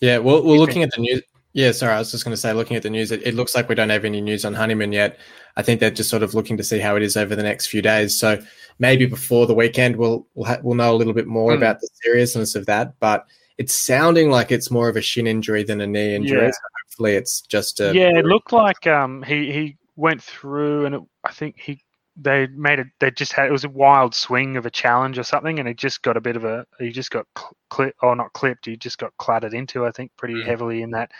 yeah, well, we're looking at the news. Yeah, sorry, I was just going to say, looking at the news, it, it, looks like we don't have any news on Honeyman yet. I think they're just sort of looking to see how it is over the next few days. So maybe before the weekend, we'll we'll, ha- we'll know a little bit more mm. about the seriousness of that. But it's sounding like it's more of a shin injury than a knee injury. Yeah. So hopefully, it's just a. Yeah, it looked like um, he he went through, and it, I think he they made it. They just had it was a wild swing of a challenge or something, and he just got a bit of a. He just got clipped, or not clipped. He just got clattered into. I think pretty mm. heavily in that,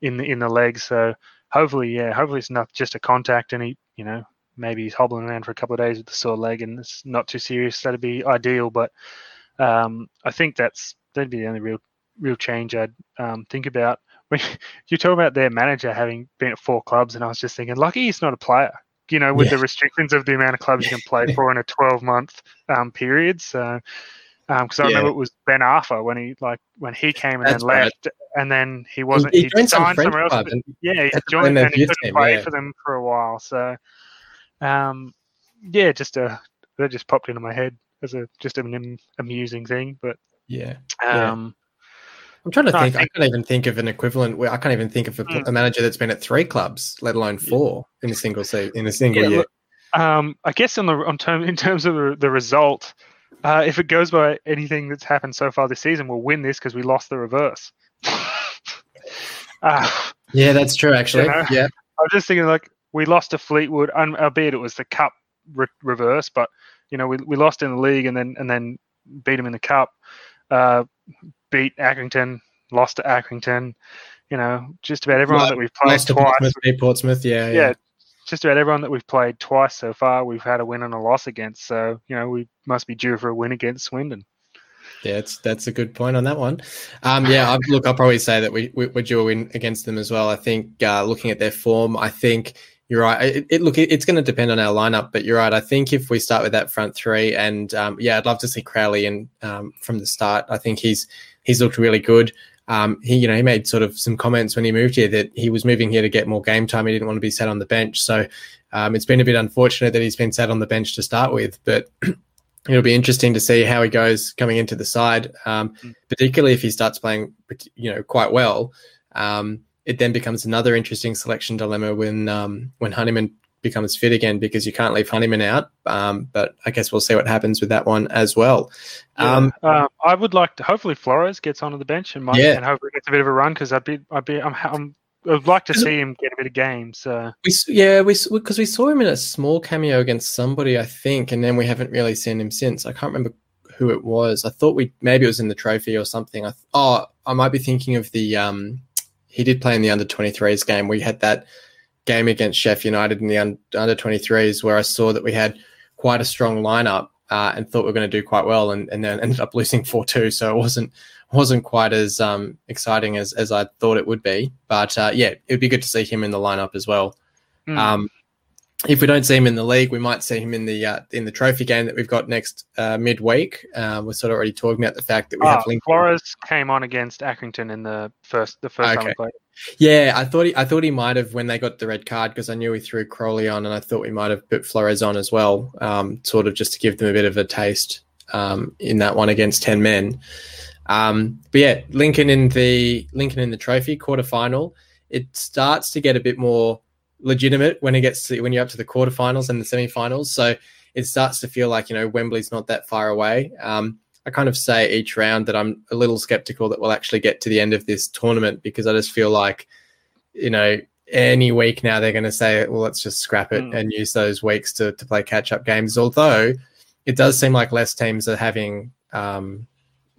in the in the legs. So hopefully, yeah, hopefully it's not just a contact, and he, you know, maybe he's hobbling around for a couple of days with the sore leg, and it's not too serious. That'd be ideal, but um, I think that's that'd be the only real real change I'd um, think about. When you talk about their manager having been at four clubs, and I was just thinking, lucky he's not a player. You know, with yeah. the restrictions of the amount of clubs you can play for in a 12 month um, period. So, because um, I yeah. remember it was Ben Arfa when he like when he came and That's then right. left, and then he wasn't. He, he signed some somewhere else. And yeah, he joined and he couldn't team, play yeah. for them for a while. So, um, yeah, just a that just popped into my head as a just an amusing thing. But yeah, um, I'm trying to no, think. I, think. I, can't even think of an equivalent. Where I can't even think of a, mm. a, manager that's been at three clubs, let alone four in a single season in a single yeah, year. Look, um, I guess on the on term in terms of the, the result, uh, if it goes by anything that's happened so far this season, we'll win this because we lost the reverse. uh, yeah, that's true. Actually, you know? yeah. I was just thinking like we lost to Fleetwood, and albeit it was the cup re- reverse, but you know we, we lost in the league and then and then beat them in the cup. Uh, beat Accrington, lost to Accrington. You know, just about everyone that we've played twice. Portsmouth, Portsmouth, yeah, yeah, yeah. Just about everyone that we've played twice so far, we've had a win and a loss against. So you know, we must be due for a win against Swindon. Yeah, it's, that's a good point on that one. Um, yeah, I, look, I'll probably say that we, we, are due a win against them as well. I think uh, looking at their form, I think you're right. It, it look, it, it's going to depend on our lineup, but you're right. I think if we start with that front three, and um, yeah, I'd love to see Crowley in um, from the start. I think he's he's looked really good. Um, he, you know, he made sort of some comments when he moved here that he was moving here to get more game time. He didn't want to be sat on the bench, so um, it's been a bit unfortunate that he's been sat on the bench to start with. But it'll be interesting to see how he goes coming into the side, um, mm. particularly if he starts playing, you know, quite well. Um, it then becomes another interesting selection dilemma when um, when Honeyman becomes fit again because you can't leave Honeyman out. Um, but I guess we'll see what happens with that one as well. Yeah. Um, uh, I would like to. Hopefully, Flores gets onto the bench and, might, yeah. and hopefully gets a bit of a run because I'd be, I'd be, I'm, I'm I'd like to see him get a bit of games. So we, yeah, we because we saw him in a small cameo against somebody, I think, and then we haven't really seen him since. I can't remember who it was. I thought we maybe it was in the trophy or something. I oh, I might be thinking of the um. He did play in the under 23s game. We had that game against Sheff United in the un- under 23s where I saw that we had quite a strong lineup uh, and thought we were going to do quite well, and, and then ended up losing 4 2. So it wasn't wasn't quite as um, exciting as, as I thought it would be. But uh, yeah, it'd be good to see him in the lineup as well. Mm. Um, if we don't see him in the league, we might see him in the uh, in the trophy game that we've got next uh, midweek. Uh, we're sort of already talking about the fact that we oh, have Lincoln. Flores came on against Accrington in the first the first okay. time we. Yeah, I thought he I thought he might have when they got the red card because I knew he threw Crowley on, and I thought we might have put Flores on as well, um, sort of just to give them a bit of a taste um, in that one against ten men. Um, but yeah, Lincoln in the Lincoln in the trophy quarterfinal, it starts to get a bit more legitimate when it gets to when you're up to the quarterfinals and the semifinals. So it starts to feel like you know Wembley's not that far away. Um, I kind of say each round that I'm a little skeptical that we'll actually get to the end of this tournament because I just feel like, you know, any week now they're going to say, well, let's just scrap it mm. and use those weeks to, to play catch up games. Although it does seem like less teams are having um,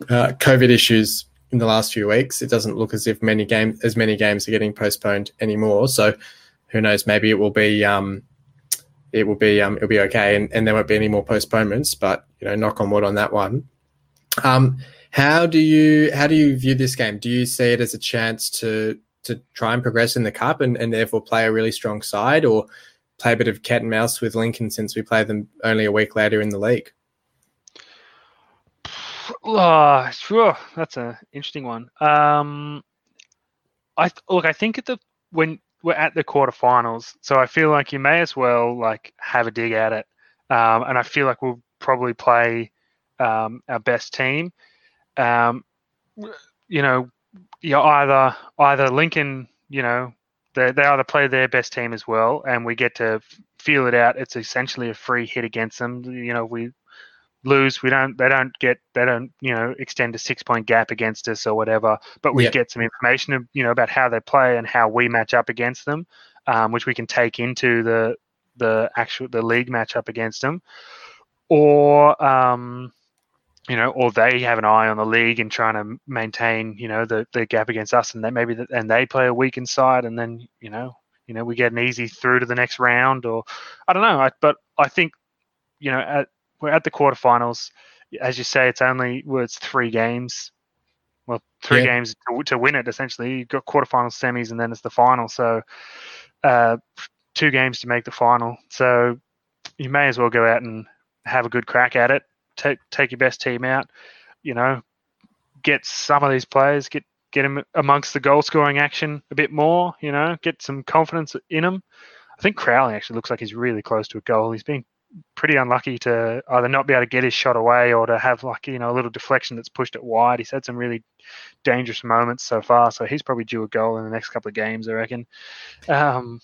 uh, COVID issues in the last few weeks. It doesn't look as if many game as many games are getting postponed anymore. So who knows? Maybe it will be um, it will be um, it'll be okay, and, and there won't be any more postponements. But you know, knock on wood on that one. Um, how do you how do you view this game? Do you see it as a chance to to try and progress in the cup and, and therefore play a really strong side, or play a bit of cat and mouse with Lincoln since we play them only a week later in the league? Oh, sure, that's an interesting one. Um, I look, I think at the when we're at the quarterfinals, so I feel like you may as well like have a dig at it, um, and I feel like we'll probably play um, our best team. Um, you know, you either either Lincoln, you know, they they either play their best team as well, and we get to feel it out. It's essentially a free hit against them. You know, we lose, we don't they don't get they don't you know extend a six point gap against us or whatever. But we yep. get some information you know about how they play and how we match up against them, um, which we can take into the the actual the league matchup against them, or um, you know, or they have an eye on the league and trying to maintain, you know, the, the gap against us, and they maybe the, and they play a weak inside, and then you know, you know, we get an easy through to the next round, or I don't know. I, but I think, you know, at we're at the quarterfinals. As you say, it's only well, it's three games. Well, three yeah. games to, to, win it. Essentially, you've got quarterfinals, semis, and then it's the final. So, uh, two games to make the final. So, you may as well go out and have a good crack at it. Take take your best team out. You know, get some of these players, get get them amongst the goal scoring action a bit more. You know, get some confidence in them. I think Crowley actually looks like he's really close to a goal. He's been pretty unlucky to either not be able to get his shot away or to have like you know a little deflection that's pushed it wide. He's had some really dangerous moments so far, so he's probably due a goal in the next couple of games, I reckon. Um,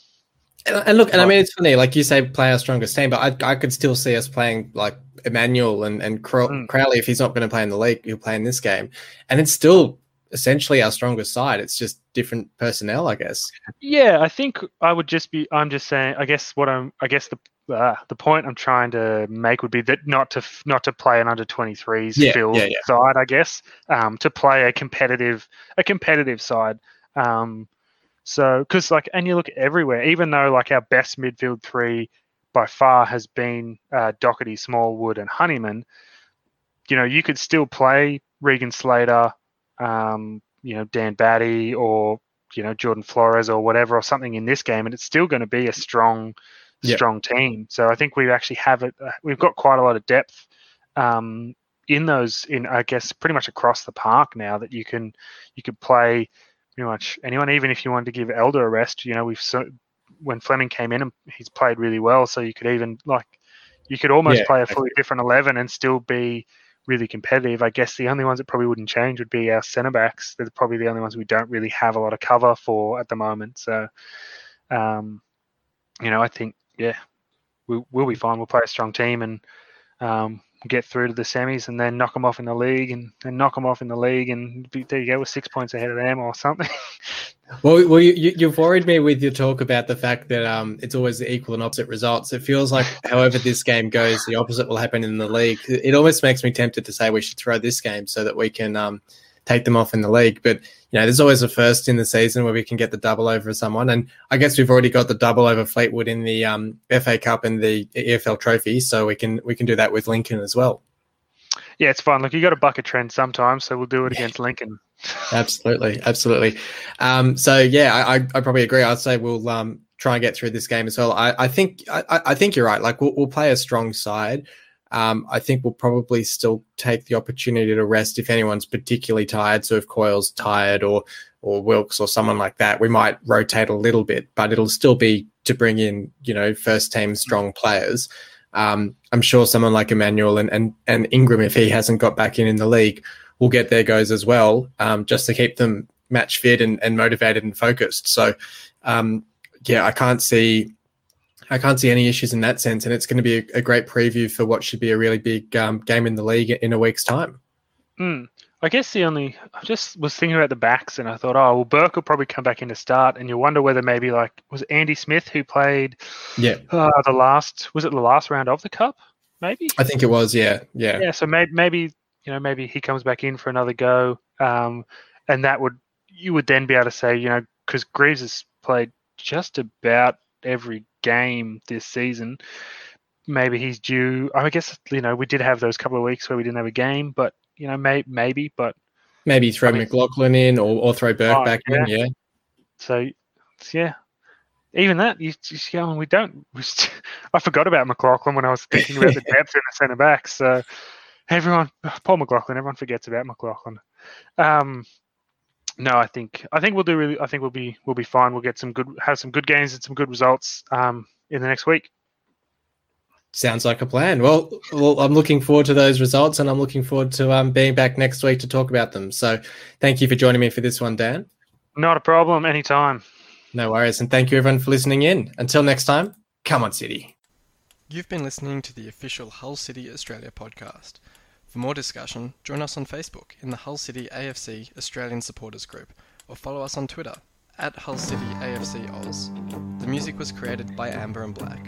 and, look, and I mean, it's funny, like you say, play our strongest team, but I, I could still see us playing like Emmanuel and and mm. Crowley if he's not going to play in the league, he'll play in this game, and it's still essentially our strongest side. It's just different personnel, I guess. Yeah, I think I would just be. I'm just saying. I guess what I'm. I guess the uh, the point I'm trying to make would be that not to not to play an under 23s yeah, field yeah, yeah. side, I guess, um, to play a competitive a competitive side. Um, so because like, and you look everywhere, even though like our best midfield three by far has been uh, Docherty, Smallwood, and Honeyman. You know, you could still play Regan Slater, um, you know, Dan Batty, or you know Jordan Flores or whatever or something in this game, and it's still going to be a strong, Yep. strong team. So I think we actually have it. Uh, we've got quite a lot of depth um, in those. In I guess pretty much across the park now that you can you could play pretty much anyone. Even if you wanted to give Elder a rest, you know we've so, when Fleming came in and he's played really well. So you could even like you could almost Yeah, play a fully different eleven and still be really competitive. I guess the only ones that probably wouldn't change would be our centre backs. They're probably the only ones we don't really have a lot of cover for at the moment. So, um, you know, I think yeah, we, we'll be fine. We'll play a strong team and um, get through to the semis and then knock them off in the league and, and knock them off in the league and be, there you go, we're six points ahead of them or something. Well, well, you, you- you've worried me with your talk about the fact that um, it's always the equal and opposite results. It feels like, however this game goes, the opposite will happen in the league. It almost makes me tempted to say we should throw this game so that we can um, take them off in the league. But you know, there's always a first in the season where we can get the double over someone, and I guess we've already got the double over Fleetwood in the um, FA Cup and the EFL Trophy, so we can we can do that with Lincoln as well. yeah, it's fine. Look, you got to buck a trend sometimes, so we'll do it against Lincoln. Absolutely, absolutely. Um, so yeah, I, I, I probably agree. I'd say we'll um, try and get through this game as well. I, I think I, I think you're right. Like we'll, we'll play a strong side. Um, I think we'll probably still take the opportunity to rest if anyone's particularly tired. So if Coyle's tired or or Wilks or someone like that, we might rotate a little bit, but it'll still be to bring in you know first team strong players. Um, I'm sure someone like Emmanuel and, and and Ingram, if he hasn't got back in in the league, will get their goes as well, um, just to keep them match fit and, and motivated and focused. So, um, yeah, I can't see, I can't see any issues in that sense, and it's going to be a, a great preview for what should be a really big um, game in the league in a week's time. Mm. I guess the only I just was thinking about the backs, and I thought, oh well, Burke will probably come back in to start, and you wonder whether maybe like was Andy Smith who played Yeah, uh, the last was it the last round of the cup, maybe? I think it was. Yeah, yeah, Yeah, so maybe maybe you know maybe he comes back in for another go, um, and that would you would then be able to say you know because Greaves has played just about every game this season. Maybe he's due. I guess you know we did have those couple of weeks where we didn't have a game, but you know may, maybe, but Maybe throw I mean- McLoughlin in or, or throw Burke Oh, back in. Yeah, So, yeah, even that you just go, we don't. We st- I forgot about McLoughlin when I was thinking about the depth in the centre back. So everyone, Paul McLoughlin, everyone forgets about McLoughlin. Um, no, I think I think we'll do really. I think we'll be we'll be fine. We'll get some good, have some good games and some good results um, in the next week. sounds like a plan. Well, well, I'm looking forward to those results, and I'm looking forward to um, being back next week to talk about them. So, thank you for joining me for this one, Dan. Not a problem. Anytime. No worries. And thank you everyone for listening in. Until next time, come on, City. You've been listening to the official Hull City Australia podcast. For more discussion, join us on Facebook in the Hull City AFC Australian Supporters Group or follow us on Twitter at Hull City AFC Oz. The music was created by Amber and Black.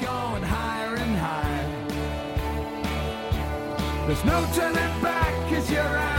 Going higher and higher. There's no turning back, cause you're amber